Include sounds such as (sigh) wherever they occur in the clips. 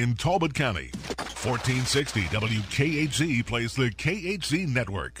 in Talbot County. 1460 WKHZ plays the KHZ Network.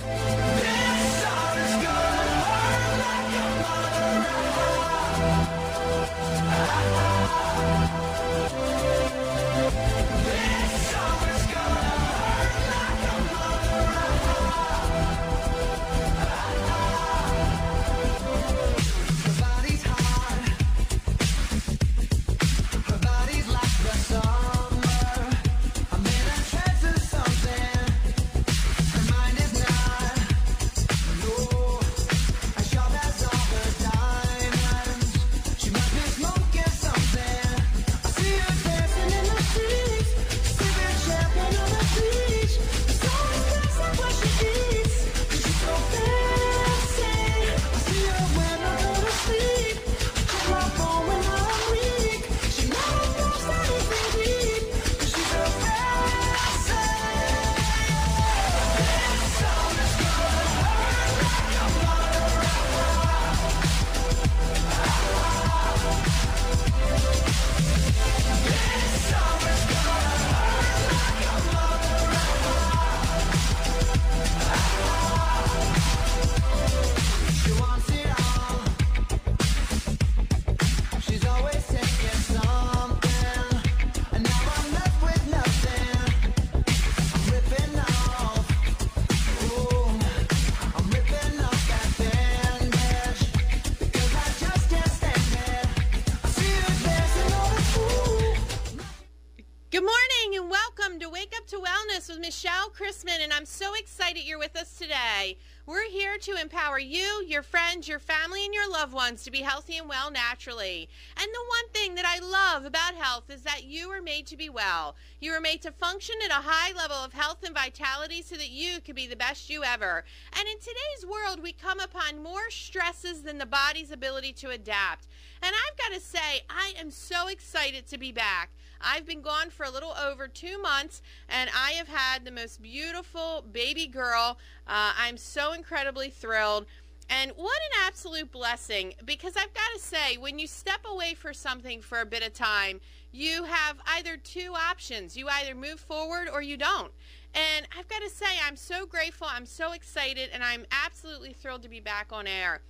Loved ones to be healthy and well naturally. And the one thing that I love about health is that you are made to be well. You are made to function at a high level of health and vitality so that you can be the best you ever. And in today's world, we come upon more stresses than the body's ability to adapt. And I've got to say, I am so excited to be back. I've been gone for a little over two months, and I have had the most beautiful baby girl. Uh, I'm so incredibly thrilled. And what an absolute blessing because I've got to say, when you step away for something for a bit of time, you have either two options. You either move forward or you don't. And I've got to say, I'm so grateful, I'm so excited, and I'm absolutely thrilled to be back on air.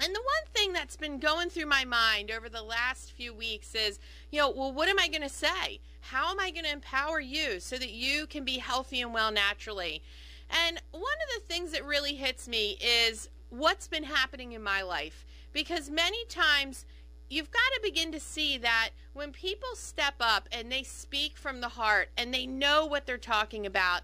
And the one thing that's been going through my mind over the last few weeks is, you know, well, what am I going to say? How am I going to empower you so that you can be healthy and well naturally? And one of the things that really hits me is what's been happening in my life. Because many times you've got to begin to see that when people step up and they speak from the heart and they know what they're talking about,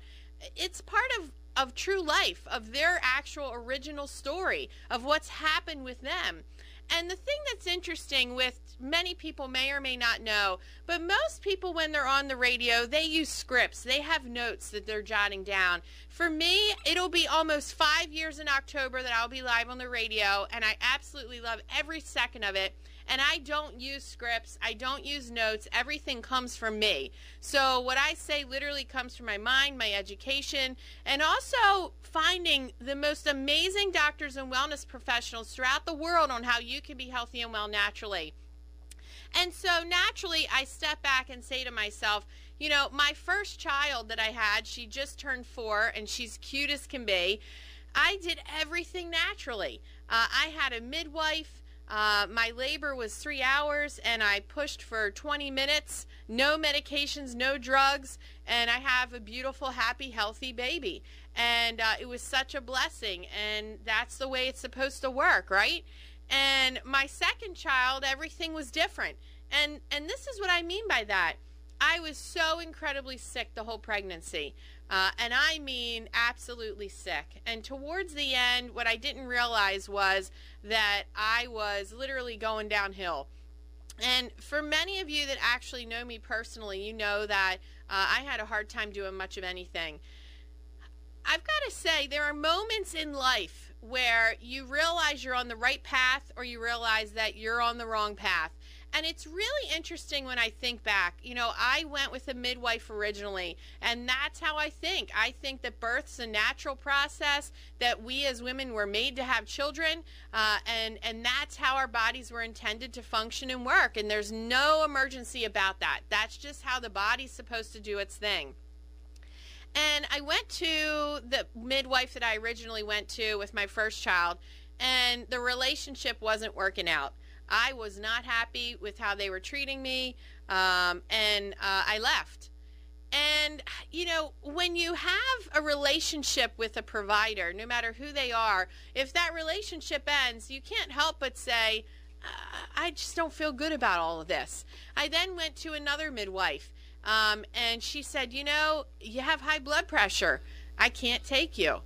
it's part of of true life, of their actual original story, of what's happened with them. And the thing that's interesting with many people may or may not know, but most people when they're on the radio, they use scripts. They have notes that they're jotting down. For me, it'll be almost five years in October that I'll be live on the radio, and I absolutely love every second of it and I don't use scripts, I don't use notes. Everything comes from me. So what I say literally comes from my mind, my education, and also finding the most amazing doctors and wellness professionals throughout the world on how you can be healthy and well naturally. And so naturally, I step back and say to myself, you know, my first child that I had, she just turned four and she's cute as can be. I did everything naturally. Uh, I had a midwife. Uh, my labor was three hours and I pushed for 20 minutes, no medications, no drugs, and I have a beautiful, happy, healthy baby. And uh, it was such a blessing, and that's the way it's supposed to work, right? And my second child, everything was different. And, and this is what I mean by that. I was so incredibly sick the whole pregnancy. Uh, and I mean absolutely sick. And towards the end, what I didn't realize was that I was literally going downhill. And for many of you that actually know me personally, you know that uh, I had a hard time doing much of anything. I've got to say, there are moments in life where you realize you're on the right path or you realize that you're on the wrong path. And it's really interesting when I think back. You know, I went with a midwife originally, and that's how I think. I think that birth's a natural process, that we as women were made to have children, uh, and, and that's how our bodies were intended to function and work. And there's no emergency about that. That's just how the body's supposed to do its thing. And I went to the midwife that I originally went to with my first child, and the relationship wasn't working out. I was not happy with how they were treating me, um, and uh, I left. And, you know, when you have a relationship with a provider, no matter who they are, if that relationship ends, you can't help but say, uh, I just don't feel good about all of this. I then went to another midwife, um, and she said, You know, you have high blood pressure. I can't take you.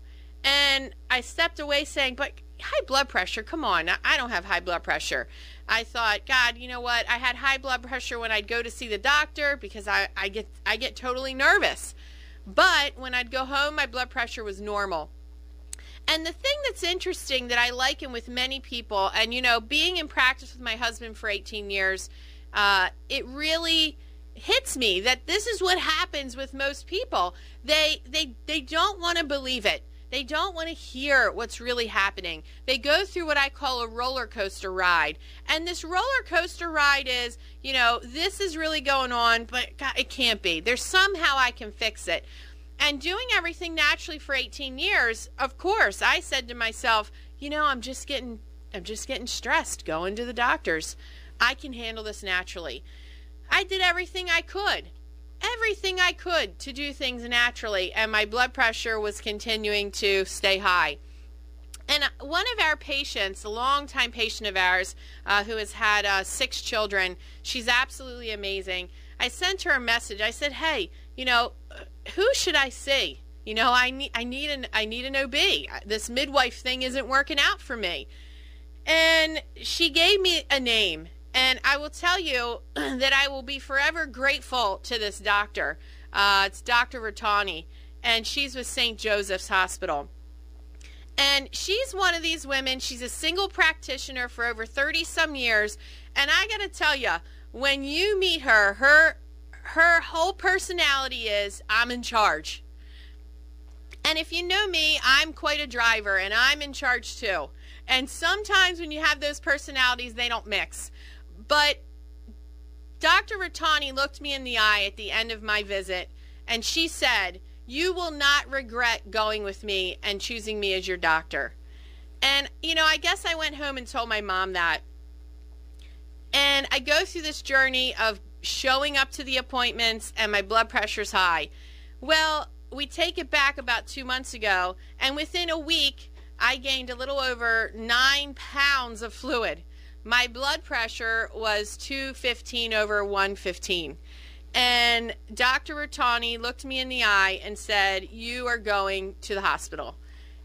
And I stepped away saying, But high blood pressure. Come on, I don't have high blood pressure. I thought, God, you know what? I had high blood pressure when I'd go to see the doctor because I, I get I get totally nervous. But when I'd go home, my blood pressure was normal. And the thing that's interesting that I liken with many people, and you know, being in practice with my husband for 18 years, uh, it really hits me that this is what happens with most people. They they they don't want to believe it. They don't want to hear what's really happening. They go through what I call a roller coaster ride. And this roller coaster ride is, you know, this is really going on, but God, it can't be. There's somehow I can fix it. And doing everything naturally for 18 years, of course, I said to myself, you know, I'm just getting I'm just getting stressed going to the doctors. I can handle this naturally. I did everything I could everything I could to do things naturally, and my blood pressure was continuing to stay high. And one of our patients, a longtime patient of ours, uh, who has had uh, six children, she's absolutely amazing. I sent her a message. I said, "Hey, you know, who should I see? You know, I need I need an I need an OB. This midwife thing isn't working out for me." And she gave me a name, and I will tell you (clears throat) that I will be forever grateful to this doctor. Uh, it's Dr. Ratani, and she's with St. Joseph's Hospital. And she's one of these women. She's a single practitioner for over 30 some years. And I got to tell you, when you meet her, her her whole personality is I'm in charge. And if you know me, I'm quite a driver and I'm in charge too. And sometimes when you have those personalities, they don't mix. But Dr. Ratani looked me in the eye at the end of my visit and she said, You will not regret going with me and choosing me as your doctor. And, you know, I guess I went home and told my mom that. And I go through this journey of showing up to the appointments and my blood pressure's high. Well, we take it back about two months ago, and within a week, I gained a little over nine pounds of fluid my blood pressure was 215 over 115. And Dr. Ratani looked me in the eye and said, You are going to the hospital.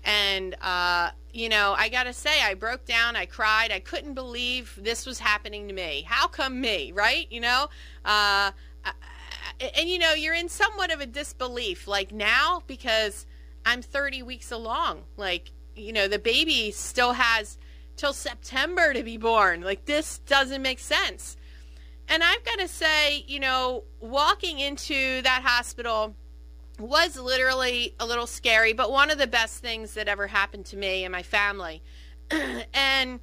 And, uh, you know, I got to say, I broke down. I cried. I couldn't believe this was happening to me. How come me, right? You know? Uh, and, you know, you're in somewhat of a disbelief, like now, because I'm 30 weeks along. Like, you know, the baby still has till September to be born. Like, this doesn't make sense. And I've got to say, you know, walking into that hospital was literally a little scary, but one of the best things that ever happened to me and my family. (clears throat) and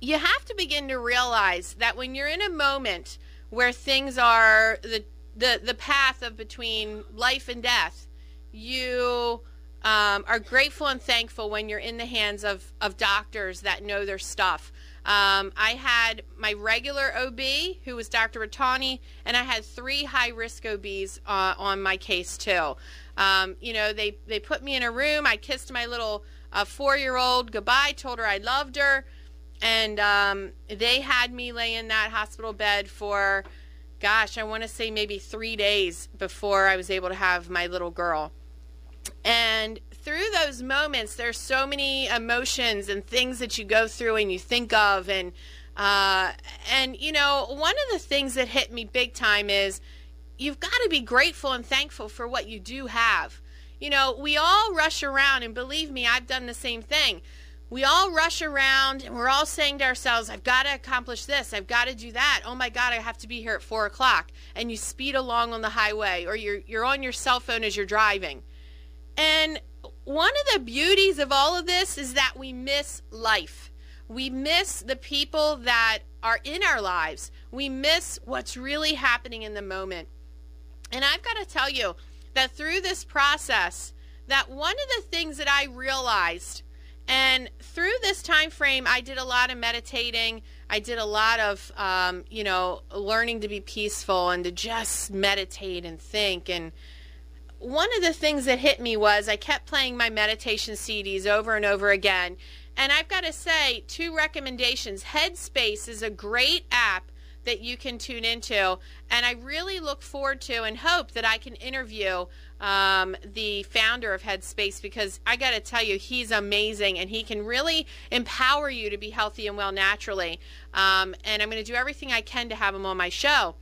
you have to begin to realize that when you're in a moment where things are the the, the path of between life and death, you um, are grateful and thankful when you're in the hands of, of doctors that know their stuff. Um, I had my regular OB, who was Dr. Ratani, and I had three high risk OBs uh, on my case, too. Um, you know, they, they put me in a room. I kissed my little uh, four year old goodbye, told her I loved her, and um, they had me lay in that hospital bed for, gosh, I want to say maybe three days before I was able to have my little girl. And through those moments, there's so many emotions and things that you go through and you think of. And, uh, and you know, one of the things that hit me big time is you've got to be grateful and thankful for what you do have. You know, we all rush around, and believe me, I've done the same thing. we all rush around and we're all saying to ourselves, I've got to accomplish this, I've got to do that. Oh my God, I have to be here at four o'clock. And you speed along on the highway or you're, you're on your cell phone as you're driving. And one of the beauties of all of this is that we miss life. We miss the people that are in our lives. We miss what's really happening in the moment. And I've got to tell you that through this process, that one of the things that I realized and through this time frame, I did a lot of meditating. I did a lot of, um, you know, learning to be peaceful and to just meditate and think. And one of the things that hit me was I kept playing my meditation CDs over and over again. And I've got to say, two recommendations. Headspace is a great app that you can tune into. And I really look forward to and hope that I can interview um, the founder of Headspace because I got to tell you, he's amazing and he can really empower you to be healthy and well naturally. Um, and I'm going to do everything I can to have him on my show.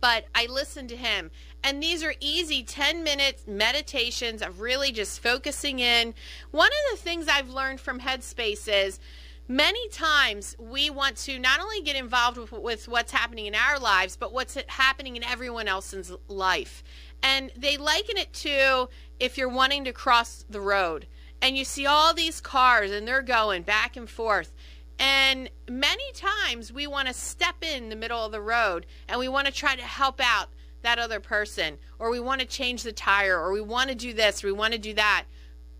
But I listened to him, and these are easy 10 minute meditations of really just focusing in. One of the things I've learned from Headspace is many times we want to not only get involved with, with what's happening in our lives, but what's happening in everyone else's life. And they liken it to if you're wanting to cross the road and you see all these cars and they're going back and forth. And many times we want to step in the middle of the road and we want to try to help out that other person, or we want to change the tire, or we want to do this, or we want to do that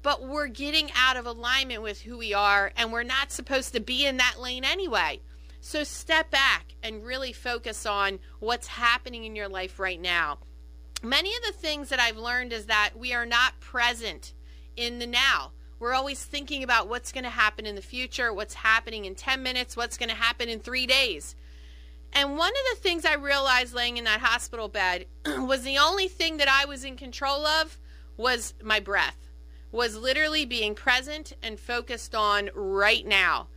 but we're getting out of alignment with who we are and we're not supposed to be in that lane anyway. So step back and really focus on what's happening in your life right now. Many of the things that I've learned is that we are not present in the now. We're always thinking about what's going to happen in the future, what's happening in 10 minutes, what's going to happen in three days. And one of the things I realized laying in that hospital bed (clears throat) was the only thing that I was in control of was my breath was literally being present and focused on right now.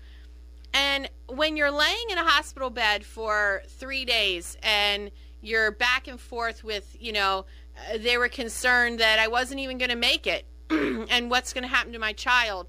And when you're laying in a hospital bed for three days and you're back and forth with, you know, uh, they were concerned that I wasn't even going to make it (clears throat) and what's going to happen to my child,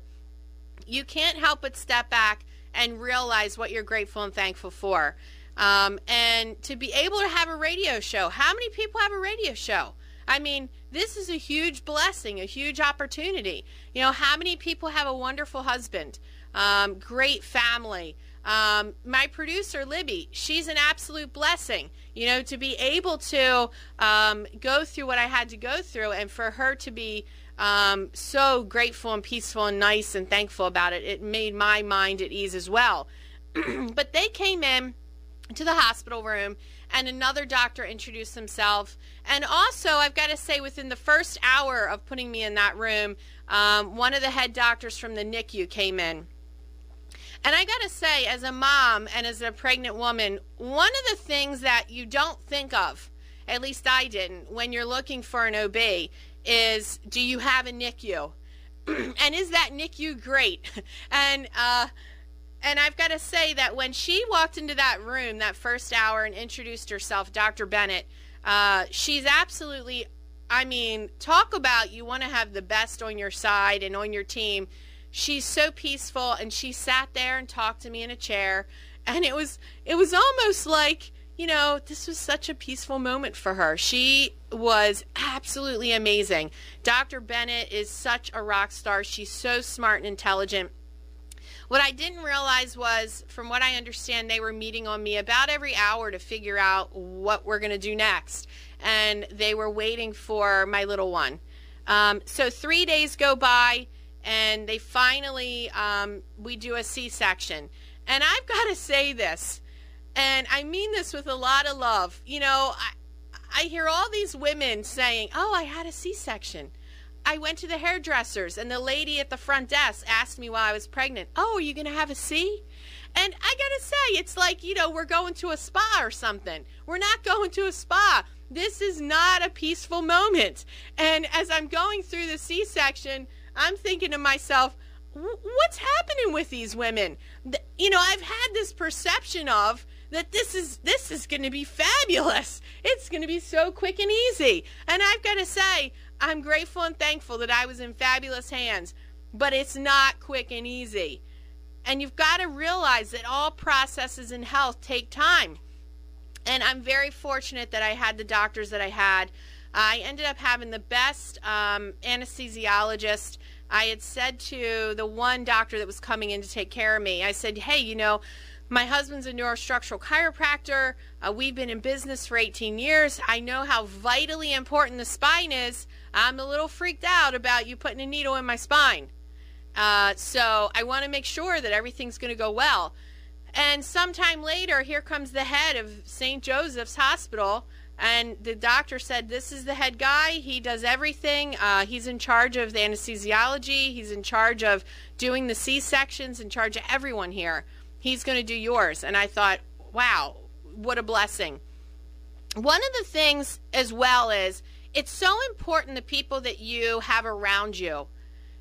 you can't help but step back and realize what you're grateful and thankful for. Um, and to be able to have a radio show, how many people have a radio show? I mean, this is a huge blessing, a huge opportunity. You know, how many people have a wonderful husband, um, great family? Um, my producer, Libby, she's an absolute blessing. You know, to be able to um, go through what I had to go through and for her to be um, so grateful and peaceful and nice and thankful about it, it made my mind at ease as well. (clears throat) but they came in to the hospital room and another doctor introduced himself. And also, I've got to say, within the first hour of putting me in that room, um, one of the head doctors from the NICU came in. And I got to say, as a mom and as a pregnant woman, one of the things that you don't think of, at least I didn't, when you're looking for an OB, is do you have a NICU? (clears throat) and is that NICU great? (laughs) and uh, and I've got to say that when she walked into that room that first hour and introduced herself, Dr. Bennett, uh, she's absolutely, I mean, talk about you want to have the best on your side and on your team. She's so peaceful, and she sat there and talked to me in a chair, and it was it was almost like you know this was such a peaceful moment for her. She was absolutely amazing. Dr. Bennett is such a rock star. She's so smart and intelligent what I didn't realize was, from what I understand, they were meeting on me about every hour to figure out what we're going to do next. And they were waiting for my little one. Um, so three days go by, and they finally, um, we do a C section. And I've (laughs) got to say this, and I mean this with a lot of love. You know, I, I hear all these women saying, Oh, I had a C section. I went to the hairdressers, and the lady at the front desk asked me while I was pregnant, Oh, are you going to have a C? And I got to say, it's like, you know, we're going to a spa or something. We're not going to a spa. This is not a peaceful moment. And as I'm going through the C section, I'm thinking to myself, what's happening with these women? You know, I've had this perception of that this is this is going to be fabulous. It's going to be so quick and easy. And I've got to say, I'm grateful and thankful that I was in fabulous hands. but it's not quick and easy. And you've got to realize that all processes in health take time. And I'm very fortunate that I had the doctors that I had. I ended up having the best um, anesthesiologist. I had said to the one doctor that was coming in to take care of me, I said, hey, you know, my husband's a neurostructural chiropractor. Uh, we've been in business for 18 years. I know how vitally important the spine is. I'm a little freaked out about you putting a needle in my spine. Uh, so I want to make sure that everything's going to go well. And sometime later, here comes the head of St. Joseph's Hospital. And the doctor said, This is the head guy. He does everything. Uh, he's in charge of the anesthesiology. He's in charge of doing the C sections, in charge of everyone here. He's going to do yours. And I thought, wow, what a blessing. One of the things as well is it's so important the people that you have around you.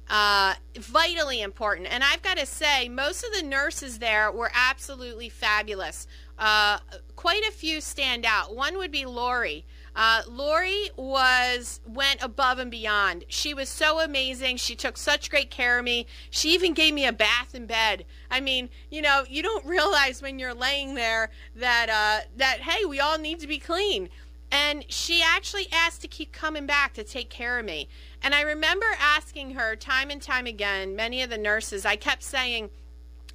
Uh, vitally important. And I've got to say, most of the nurses there were absolutely fabulous. Uh, quite a few stand out. One would be Lori. Uh, Lori was went above and beyond. She was so amazing. She took such great care of me. She even gave me a bath in bed. I mean, you know, you don't (laughs) realize when you're laying there that uh, that hey, we all need to be clean. And she actually asked to keep coming back to take care of me. And I remember asking her time and time again, many of the nurses, I kept saying,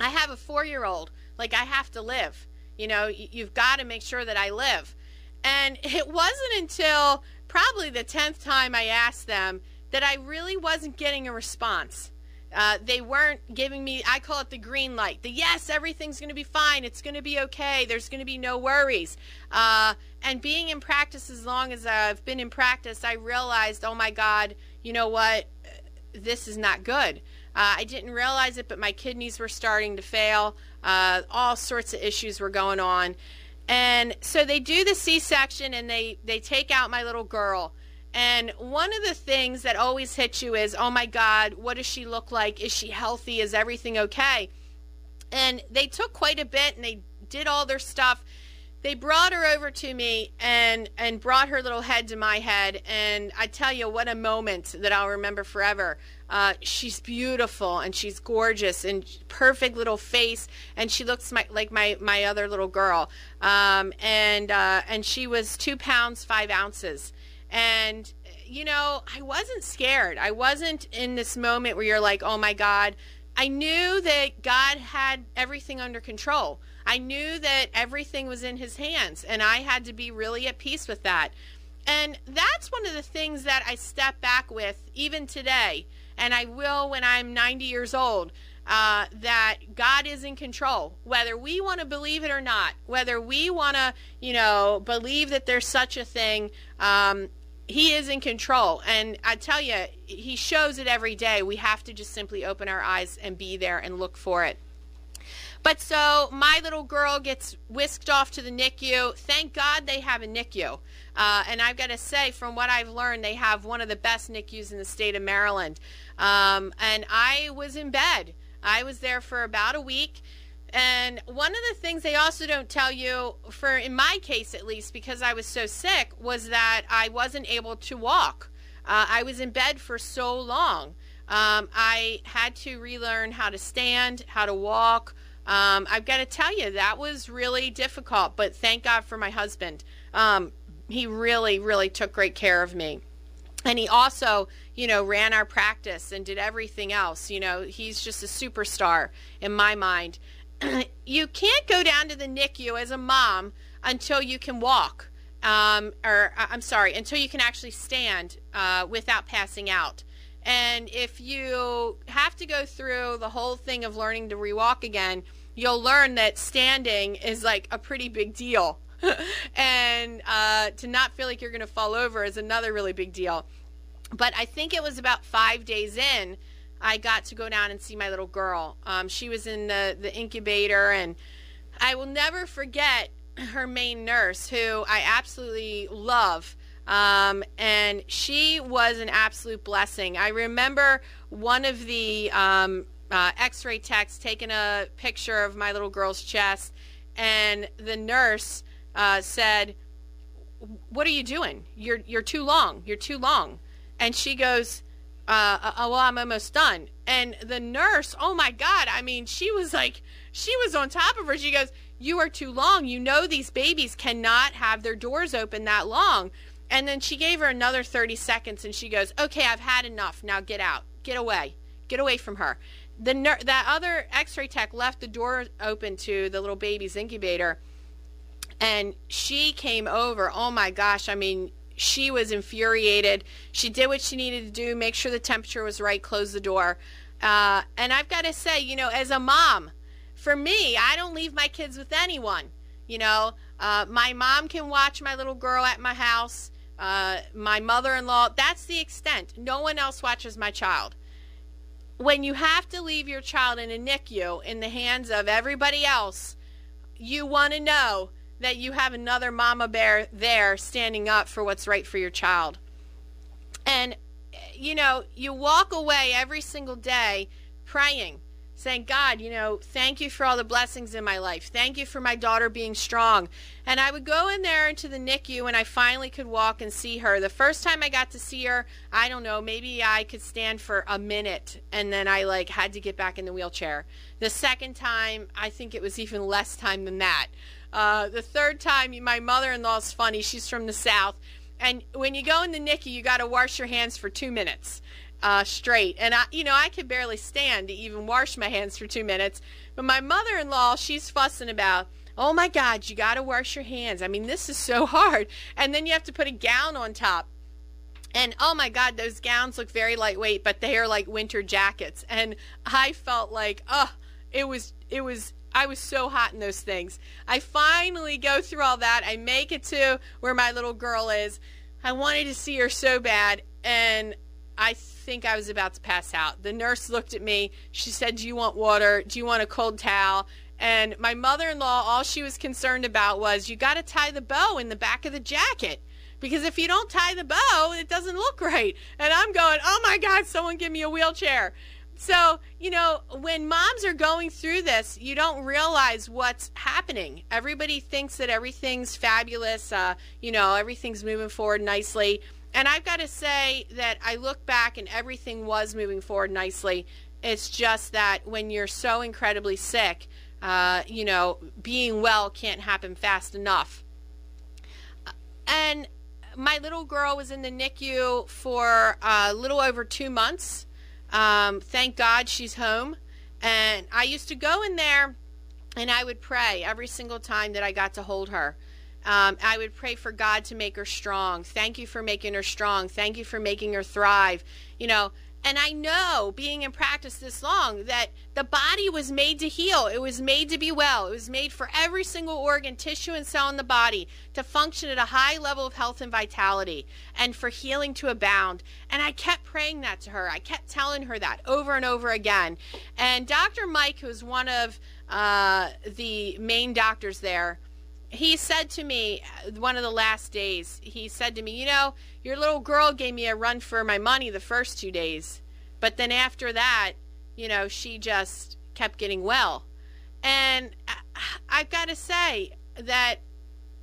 I have a four year old. Like, I have to live. You know, you've got to make sure that I live. And it wasn't until probably the 10th time I asked them that I really wasn't getting a response. Uh, they weren't giving me, I call it the green light. The yes, everything's going to be fine. It's going to be okay. There's going to be no worries. Uh, and being in practice as long as I've been in practice, I realized, oh my God, you know what? This is not good. Uh, I didn't realize it, but my kidneys were starting to fail. Uh, all sorts of issues were going on. And so they do the C-section and they, they take out my little girl. And one of the things that always hits you is, oh my God, what does she look like? Is she healthy? Is everything okay? And they took quite a bit and they did all their stuff. They brought her over to me and and brought her little head to my head, and I tell you what a moment that I'll remember forever. Uh, she's beautiful and she's gorgeous and perfect little face, and she looks my, like my my other little girl. Um, and uh, and she was two pounds five ounces, and you know I wasn't scared. I wasn't in this moment where you're like, oh my God. I knew that God had everything under control. I knew that everything was in his hands, and I had to be really at peace with that. And that's one of the things that I step back with even today, and I will when I'm 90 years old. Uh, that God is in control, whether we want to believe it or not, whether we want to, you know, believe that there's such a thing. Um, he is in control. And I tell you, he shows it every day. We have to just simply open our eyes and be there and look for it. But so my little girl gets whisked off to the NICU. Thank God they have a NICU. Uh, and I've got to say, from what I've learned, they have one of the best NICUs in the state of Maryland. Um, and I was in bed. I was there for about a week. And one of the things they also don't tell you, for in my case at least, because I was so sick, was that I wasn't able to walk. Uh, I was in bed for so long. Um, I had to relearn how to stand, how to walk, um, I've got to tell you, that was really difficult, but thank God for my husband. Um, he really, really took great care of me. And he also, you know, ran our practice and did everything else. You know, he's just a superstar in my mind. (clears throat) you can't go down to the NICU as a mom until you can walk. Um, or, uh, I'm sorry, until you can actually stand uh, without passing out. And if you have to go through the whole thing of learning to rewalk again, you'll learn that standing is like a pretty big deal. (laughs) and uh, to not feel like you're going to fall over is another really big deal. But I think it was about five days in, I got to go down and see my little girl. Um, she was in the, the incubator, and I will never forget her main nurse, who I absolutely love. Um, and she was an absolute blessing. I remember one of the um, uh, x-ray techs taking a picture of my little girl's chest, and the nurse uh, said, "What are you doing? You're you're too long. You're too long." And she goes, uh, uh, well, I'm almost done. And the nurse, oh my God, I mean, she was like, she was on top of her. She goes, You are too long. You know, these babies cannot have their doors open that long. And then she gave her another 30 seconds and she goes, Okay, I've had enough. Now get out. Get away. Get away from her. The ner- that other x-ray tech left the door open to the little baby's incubator and she came over. Oh my gosh, I mean, she was infuriated. She did what she needed to do, make sure the temperature was right, close the door. Uh, and I've got to say, you know, as a mom, for me, I don't leave my kids with anyone. You know, uh, my mom can watch my little girl at my house. Uh, my mother-in-law. That's the extent. No one else watches my child. When you have to leave your child in a NICU in the hands of everybody else, you want to know that you have another mama bear there standing up for what's right for your child. And, you know, you walk away every single day praying, saying, God, you know, thank you for all the blessings in my life. Thank you for my daughter being strong. And I would go in there into the NICU and I finally could walk and see her. The first time I got to see her, I don't know, maybe I could stand for a minute and then I like had to get back in the wheelchair. The second time, I think it was even less time than that. Uh, the third time, my mother-in-law's funny. She's from the south, and when you go in the NICU, you got to wash your hands for two minutes uh, straight. And I, you know, I could barely stand to even wash my hands for two minutes. But my mother-in-law, she's fussing about. Oh my God, you got to wash your hands. I mean, this is so (laughs) hard. And then you have to put a gown on top. And oh my God, those gowns look very lightweight, but they are like winter jackets. And I felt like, oh, it was, it was I was so hot in those things. I finally go through all that. I make it to where my little girl is. I wanted to see her so bad, and I think I was about to pass out. The nurse looked at me. She said, Do you want water? Do you want a cold towel? And my mother in law, all she was concerned about was, You got to tie the bow in the back of the jacket. Because if you don't tie the bow, it doesn't look right. And I'm going, Oh my God, someone give me a wheelchair. So, you know, when moms are going through this, you don't realize what's happening. Everybody thinks that everything's fabulous, uh, you know, everything's moving forward nicely. And I've got to say that I look back and everything was moving forward nicely. It's just that when you're so incredibly sick, uh, you know, being well can't happen fast enough. And my little girl was in the NICU for a little over two months. Um, thank God she's home. And I used to go in there and I would pray every single time that I got to hold her. Um, I would pray for God to make her strong. Thank you for making her strong. Thank you for making her thrive. You know, and I know, being in practice this long, that the body was made to heal. It was made to be well. It was made for every single organ, tissue, and cell in the body to function at a high level of health and vitality and for healing to abound. And I kept praying that to her. I kept telling her that over and over again. And Dr. Mike, who's one of uh, the main doctors there, he said to me uh, one of the last days, he said to me, You know, your little girl gave me a run for my money the first two days. But then after that, you know, she just kept getting well. And uh, I've got to say that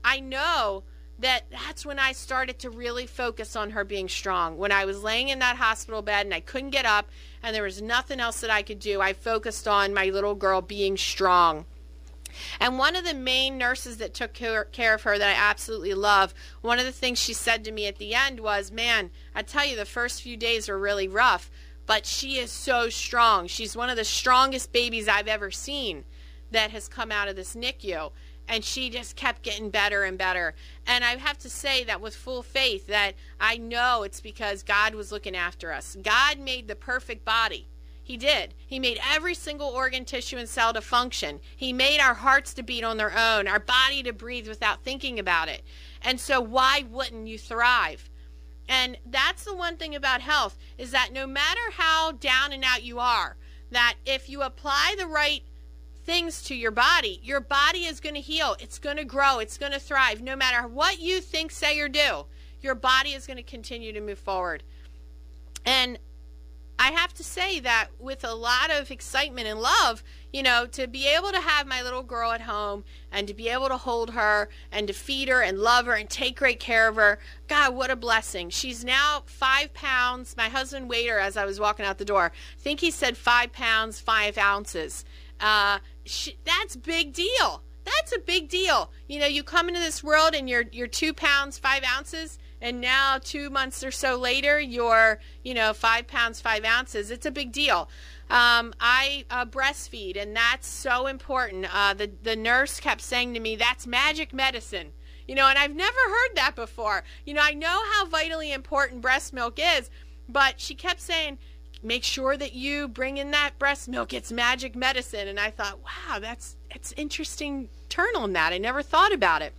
I know that that's when I started to really focus on her being strong. When I was laying in that hospital bed and I couldn't get up and there was nothing else that I could do, I focused on my little girl being strong. And one of the main nurses that took care of her that I absolutely love, one of the things she said to me at the end was, Man, I tell you, the first few days were really rough, but she is so strong. She's one of the strongest babies I've ever seen that has come out of this NICU. And she just kept getting better and better. And I have to say that with full faith that I know it's because God was looking after us. God made the perfect body. He did. He made every single organ, tissue, and cell to function. He made our hearts to beat on their own, our body to breathe without thinking about it. And so, why wouldn't you thrive? And that's the one thing about health is that no matter how down and out you are, that if you apply the right things to your body, your body is going to heal. It's going to grow. It's going to thrive. No matter what you think, say, or do, your body is going to continue to move forward. And I have to say that with a lot of excitement and love, you know, to be able to have my little girl at home and to be able to hold her and to feed her and love her and take great care of her, God, what a blessing. She's now five pounds. My husband weighed her as I was walking out the door. I think he said five pounds, five ounces. Uh, she, that's big deal. That's a big deal. You know, you come into this world and you're you're two pounds five ounces, and now two months or so later you're you know five pounds five ounces. It's a big deal. Um, I uh, breastfeed, and that's so important. Uh, the the nurse kept saying to me, "That's magic medicine." You know, and I've never heard that before. You know, I know how vitally important breast milk is, but she kept saying, make sure that you bring in that breast milk. It's magic medicine. And I thought, wow, that's it's interesting turn on that. I never thought about it.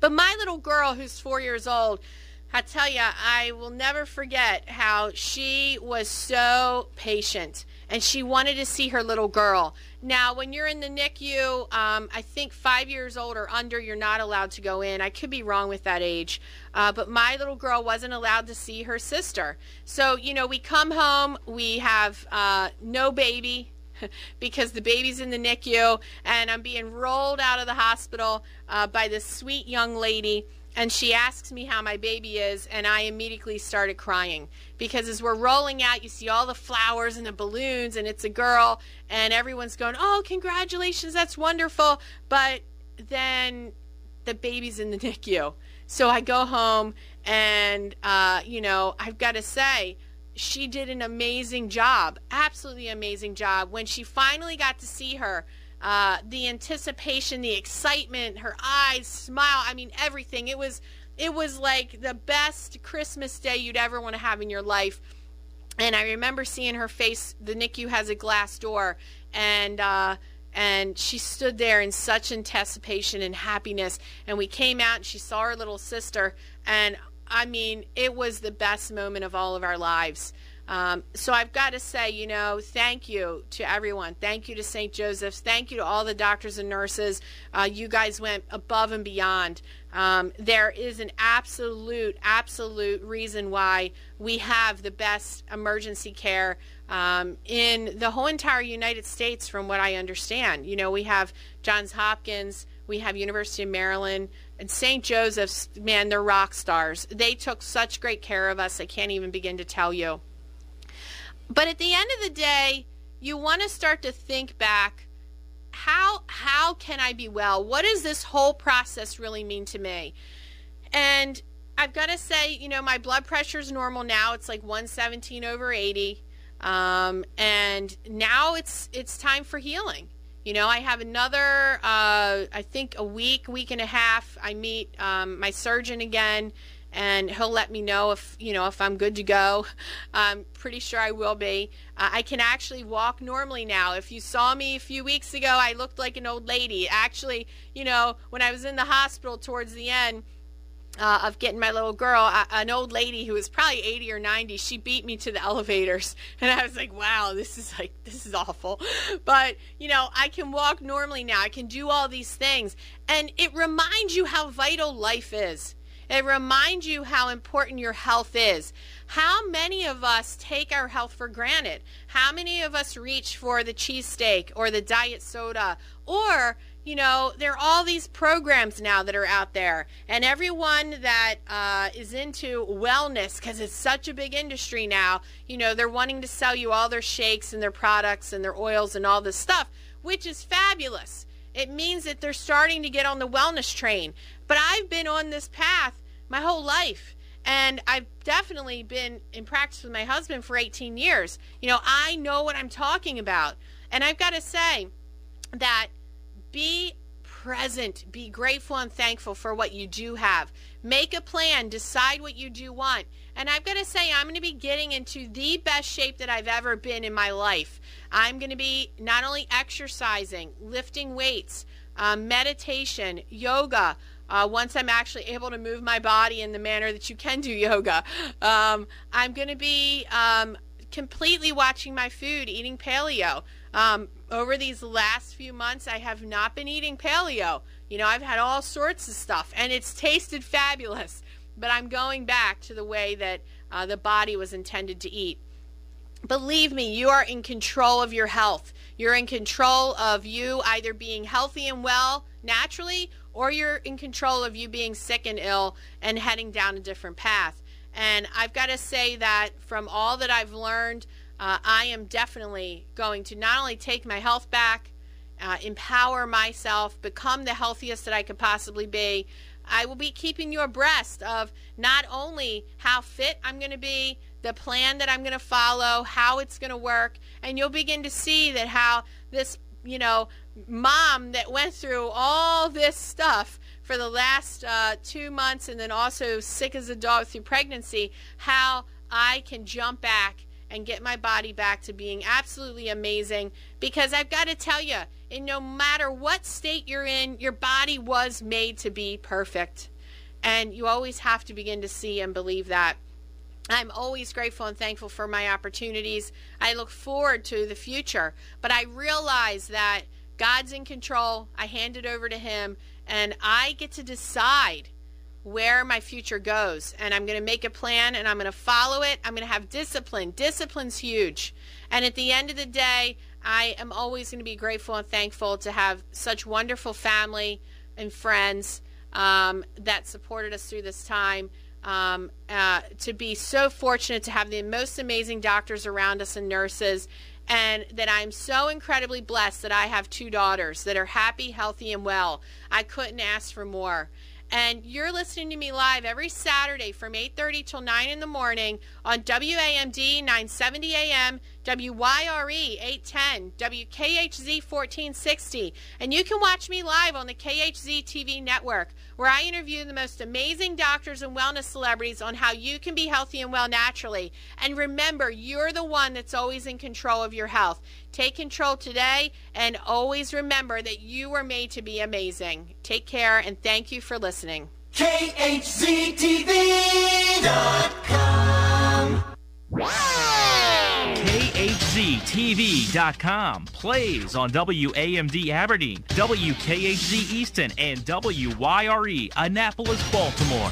But my little girl, who's four years old, I tell you, I will never forget how she was so patient and she wanted to see her little girl. Now, when you're in the NICU, um, I think five years old or under, you're not allowed to go in. I could be wrong with that age. Uh, but my little girl wasn't allowed to see her sister. So, you know, we come home, we have uh, no baby. (laughs) because the baby's in the NICU and I'm being rolled out of the hospital uh, by this sweet young lady. And she asks me how my baby is and i immediately started crying because as we're rolling out you see all the flowers and the balloons and it's a girl and everyone's going oh congratulations that's wonderful. But then the baby's in the (laughs) nicu. So i go home and uh, you know i've got to say she did an amazing job absolutely amazing job when she finally got to see her uh, the anticipation, the excitement, her eyes, smile. I mean, everything. It was it was like the best Christmas day you'd ever want to have in your life. And I remember seeing her face. The NICU has a glass door, and uh, and she stood there in such anticipation and happiness. And we came out, and she saw her little sister, and I mean, it was the best moment of all of our lives. Um, so I've got to say, you know, thank you to everyone. Thank you to St. Joseph's. Thank you to all the doctors and nurses. Uh, you guys went above and beyond. Um, there is an absolute, absolute reason why we have the best emergency care um, in the whole entire United States, from what I understand. You know, we have Johns Hopkins, we have University of Maryland, and St. Joseph's. Man, they're rock stars. They took such great care of us. I can't even begin to tell you. But at the end of the day, you want to start to think back how how can I be well? What does this whole process really mean to me? And I've got to say, you know, my blood pressure is normal now. It's like 117 over 80. Um, and now it's it's time for healing. You know, I have another, uh, I think a week, week and a half. I meet um, my surgeon again and he'll let me know if you know if I'm good to go. (laughs) I'm pretty sure I will be. Uh, I can actually walk normally now. If you saw me a few weeks ago, I looked like an old lady. Actually, you know, when I was in the hospital towards the end. Uh, of getting my little girl, uh, an old lady who was probably 80 or 90, she beat me to the elevators. (laughs) And I was like, wow, this is like, this is awful. But, you know, I can walk normally now. I can do all these things. And it reminds you how vital life is. It reminds you how important your health is. How many of us take our health for granted? How many of us reach for the cheesesteak or the diet soda? Or, you know, there are all these programs now that are out there. And everyone that uh, is into wellness, because it's such a big industry now, you know, they're wanting to sell you all their shakes and their products and their oils and all this stuff, which is fabulous. It means that they're starting to get on the wellness train. But I've been on this path my whole life. And I've definitely been in practice with my husband for 18 years. You know, I know what I'm talking about. And I've got to say that be present, be grateful and thankful for what you do have. Make a plan, decide what you do want. And I've got to say, I'm going to be getting into the best shape that I've ever been in my life. I'm going to be not only exercising, lifting weights, um, meditation, yoga, uh, once I'm actually able to move my body in the manner that you can do yoga. Um, I'm going to be um, completely watching my food, eating paleo. Um, over these last few months, I have not been eating paleo. You know, I've had all sorts of stuff, and it's tasted fabulous. But I'm going back to the way that uh, the body was intended to eat. believe me, you are in control of your health. You're in control of you either being healthy and well naturally, or you're in control of you being sick and ill and heading down a different path. And I've got to say that from all that I've learned, uh, I am definitely going to not only take my health back, uh, empower myself, become the healthiest that I could possibly be. I will be keeping you abreast of not only how fit I'm going to be, the plan that I'm going to follow, how it's going to work, and you'll begin to see that how this, you know, mom that went through all this stuff for the last uh, two months and then also sick as a dog through pregnancy, how I can jump back and get my body back to being absolutely amazing because I've got to tell you, in no matter what state you're in, your body was made to be perfect. And you always have to begin to see and believe that. I'm always grateful and thankful for my opportunities. I look forward to the future, but I realize that God's in control. I hand it over to Him, and I get to decide where my future goes. And I'm going to make a plan and I'm going to follow it. I'm going to have discipline. Discipline's huge. And at the end of the day, I am always going to be grateful and thankful to have such wonderful family and friends um, that supported us through this time um, uh, to be so fortunate to have the most amazing doctors around us and nurses, and that I'm so incredibly blessed that I have two daughters that are happy, healthy, and well. I couldn't ask for more and you're listening to me live every Saturday from 8:30 till 9 in the morning on WAMD 970 AM, WYRE 810, WKHZ 1460, and you can watch me live on the KHZ TV network where I interview the most amazing doctors and wellness celebrities on how you can be healthy and well naturally. And remember, you're the one that's always in control of your health. Take control today and always remember that you were made to be amazing. Take care and thank you for listening. KHZTV.com. KHZTV.com plays on WAMD Aberdeen, WKHZ Easton, and WYRE Annapolis, Baltimore.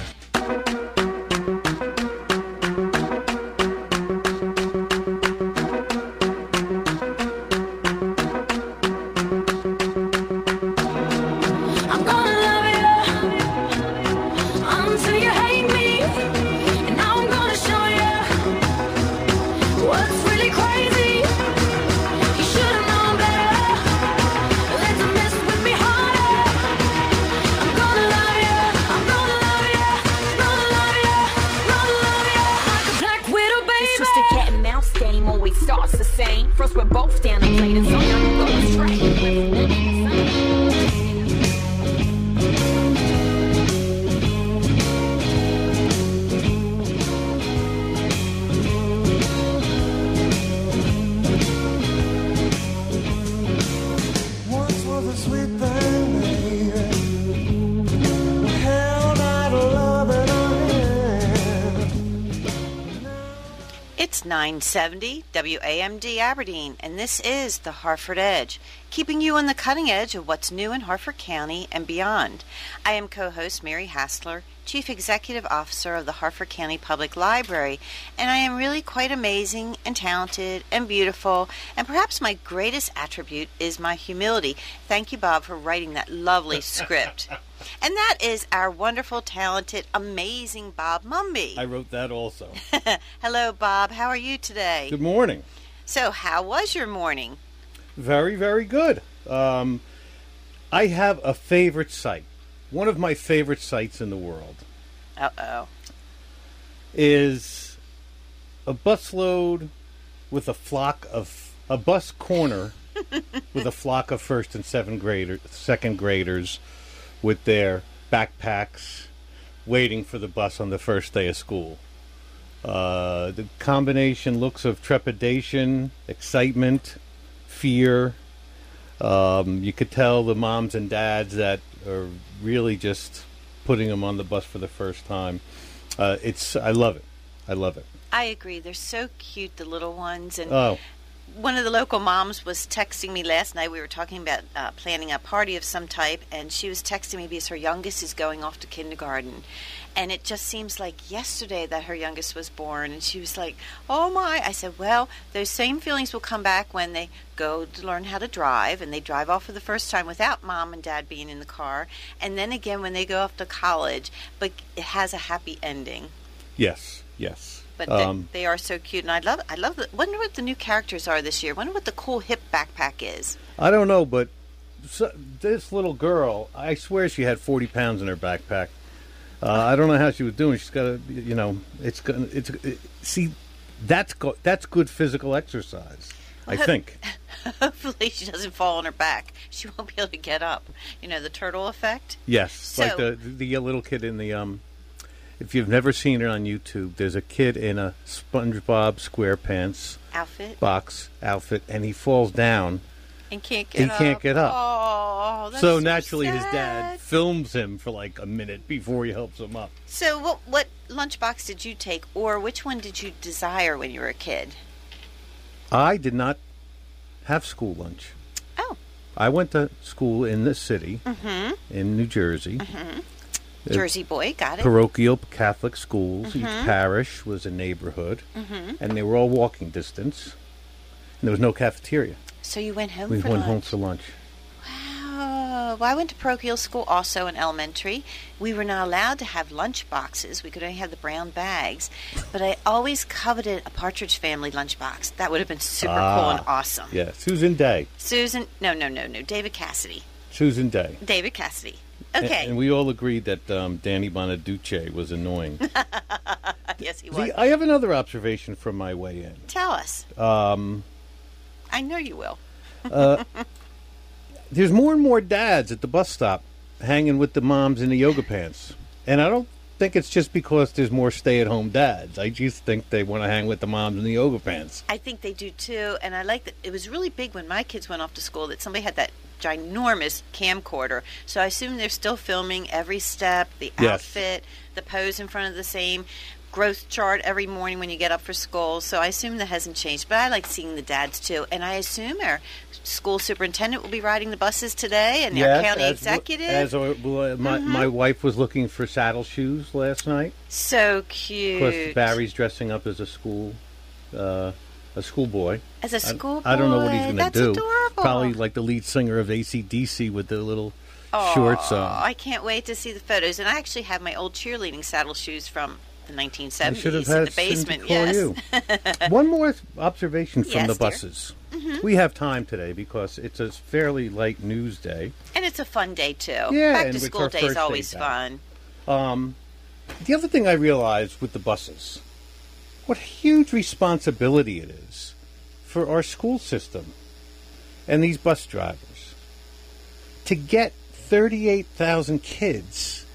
970 WAMD Aberdeen, and this is the Harford Edge, keeping you on the cutting edge of what's new in Harford County and beyond. I am co host Mary Hastler, Chief Executive Officer of the Harford County Public Library, and I am really quite amazing and talented and beautiful, and perhaps my greatest attribute is my humility. Thank you, Bob, for writing that lovely (laughs) script. And that is our wonderful, talented, amazing Bob Mumby. I wrote that also. (laughs) Hello, Bob. How are you today? Good morning. So, how was your morning? Very, very good. Um, I have a favorite site. One of my favorite sites in the world Uh oh. is a busload with a flock of a bus corner (laughs) with a flock of first and seventh graders, second graders, with their backpacks, waiting for the bus on the first day of school. Uh, the combination looks of trepidation, excitement, fear. Um, you could tell the moms and dads that are really just putting them on the bus for the first time. Uh, it's I love it. I love it. I agree. They're so cute, the little ones, and Oh, one of the local moms was texting me last night. We were talking about uh, planning a party of some type, and she was texting me because her youngest is going off to kindergarten. And it just seems like yesterday that her youngest was born, and she was like, "Oh my!" I said, "Well, those same feelings will come back when they go to learn how to drive, and they drive off for the first time without mom and dad being in the car, and then again when they go off to college. But it has a happy ending." Yes, yes. But Um, they, they are so cute, and I love. I love. The, wonder what the new characters are this year. Wonder what the cool hip backpack is. I don't know, but so, this little girl, I swear she had 40 pounds in her backpack. Uh, I don't know how she was doing. She's got to, you know, it's gonna, it's it, see, that's go, that's good physical exercise. I think. (laughs) Hopefully, she doesn't fall on her back. She won't be able to get up. You know the turtle effect. Yes, like So- the the little kid in the um. If you've never seen it on YouTube, there's a kid in a SpongeBob SquarePants Outfit box outfit, and he falls down. and can't get He up. can't get up. Oh, so so naturally, his dad films him for like a minute before he helps him up. So, what what lunchbox did you take, or which one did you desire when you were a kid? I did not have school lunch. Oh, I went to school in the city mm-hmm. in New Jersey. Uh, Jersey boy, got it. Parochial Catholic schools. Each Mhm. parish was a neighborhood, Mhm. and they were all walking distance. And there was no cafeteria. So you went home we went lunch. home for lunch. Wow! well, I went to parochial school also in elementary. We were not allowed to have lunch boxes. We could only have the brown bags. But I always coveted a Partridge Family lunchbox. That would have been super cool and Ah, awesome. Yeah, Susan Dey. Susan, no, no, no, no. David Cassidy. Susan Dey. David Cassidy. Okay. And, we all agreed that um, Danny Bonaduce was annoying. (laughs) yes, he was. See, I have another observation from my way in. Tell us. Um, I know you will. (laughs) uh, there's more and more dads at the bus stop hanging with the moms in the yoga pants. And I don't think it's just because there's more stay at home dads. I just think they want to hang with the moms in the yoga pants. I think they do too, and I like that. It was really big when my kids went off to school that somebody had that ginormous camcorder. So I assume they're still filming every step, the Yes. outfit, the pose in front of the same growth chart every morning when you get up for school. So I assume that hasn't changed. But I like seeing the dads too, and I assume our school superintendent will be riding the buses today, and our county as, executive. As uh, well, my, Mhm. my wife was looking for saddle shoes last night. so cute. Because Barry's dressing up as a school, uh, a schoolboy. As a schoolboy, I, don't know what he's going to do. adorable. Probably like the lead singer of ACDC with the little shorts on. I can't wait to see the photos. And I actually have my old cheerleading saddle shoes from the 1970s I should have in had the basement. Cindy call yes. you. (laughs) One more observation from Yes, the buses. Mhm. We have time today because it's a fairly light news day. And it's a fun day too. Yeah, Back to school day is first day always fun. Um, the other thing I realized with the buses, what huge responsibility it is for our school system and these bus drivers to get 38,000 kids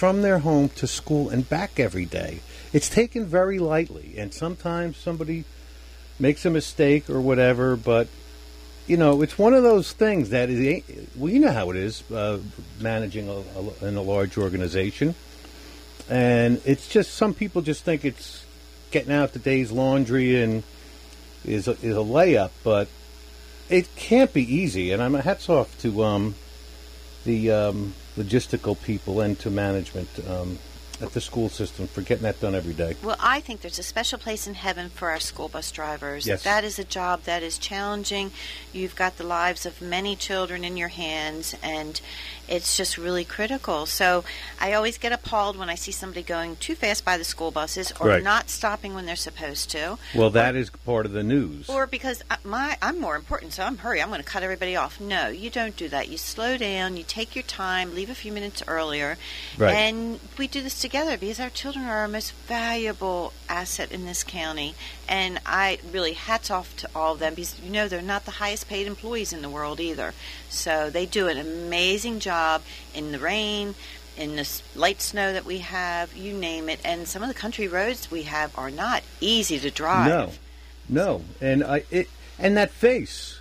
from their home to school and back every day. It's taken very lightly, and sometimes somebody makes a mistake or whatever, but you know, it's one of those things that is. Well, you know how it is uh, managing a, a, in a large organization, and it's just some people just think it's getting out the day's laundry and is a, is a layup, but it can't be easy. And I'm hats off to um, the um, logistical people and to management um, at the school system for getting that done every day. Well, I think there's a special place in heaven for our school bus drivers. Yes. That is a job that is challenging. You've got the lives of many children in your hands, and it's just really critical. So I always get appalled when I see somebody going too fast by the school buses or Right. not stopping when they're supposed to. Well, that is part of the news. Or because I- my I'm more important, so I'm hurry. I'm going to cut everybody off. No, you don't do that. You slow down. You take your time. Leave a few minutes earlier. Right. And we do this together because our children are our most valuable asset in this county. And I really hats off to all of them because you know they're not the highest paid employees in the world either. So they do an amazing job in the rain. In the light snow that we have, you name it, and some of the country roads we have are not easy to drive. No, no, and I it and that face.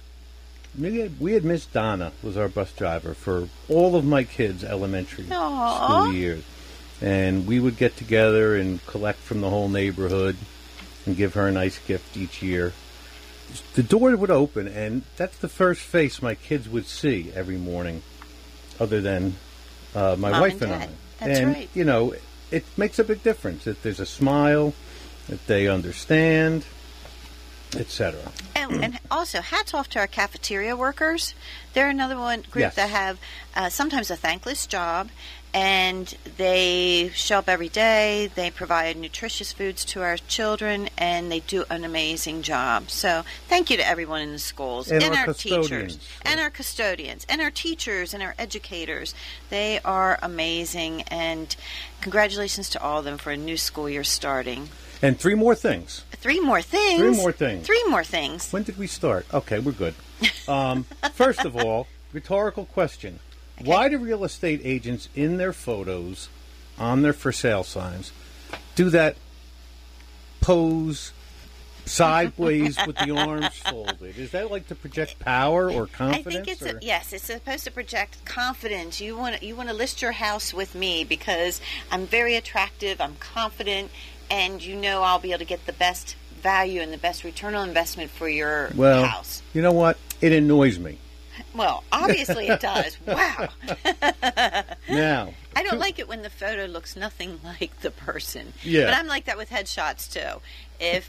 We had, we had Miss Donna was our bus driver for all of my kids' elementary Aw. school years, and we would get together and collect from the whole neighborhood and give her a nice gift each year. the door would open, and that's the first face my kids would see every morning, other than uh, my Mom wife and and, I. That's and right. you know, it makes a big difference if there's a smile, if they understand, etc. And, and also, hats off to our cafeteria workers. They're another one group Yes. that have uh, sometimes a thankless job, and they show up every day. They provide nutritious foods to our children, and they do an amazing job. So, thank you to everyone in the schools And our our custodians. teachers, and our custodians, and our teachers, and our educators. They are amazing, and congratulations to all of them for a new school year starting. And three more things. Three more things. Three more things. Three more things. When did we start? Okay, we're good. Um, first of all, rhetorical question: Why do real estate agents in their photos, on their for sale signs, do that pose sideways with the (laughs) arms folded? Is that like to project power or confidence? I think it's a, yes. It's supposed to project confidence. You want you want to list your house with me because I'm very attractive. I'm confident, and you know I'll be able to get the best value and the best return on investment for your well, house. you know what? It annoys me. Well, obviously it does. (laughs) Wow. (laughs) Now, I don't like it when the photo looks nothing like the person. Yeah. But I'm like that with headshots too. If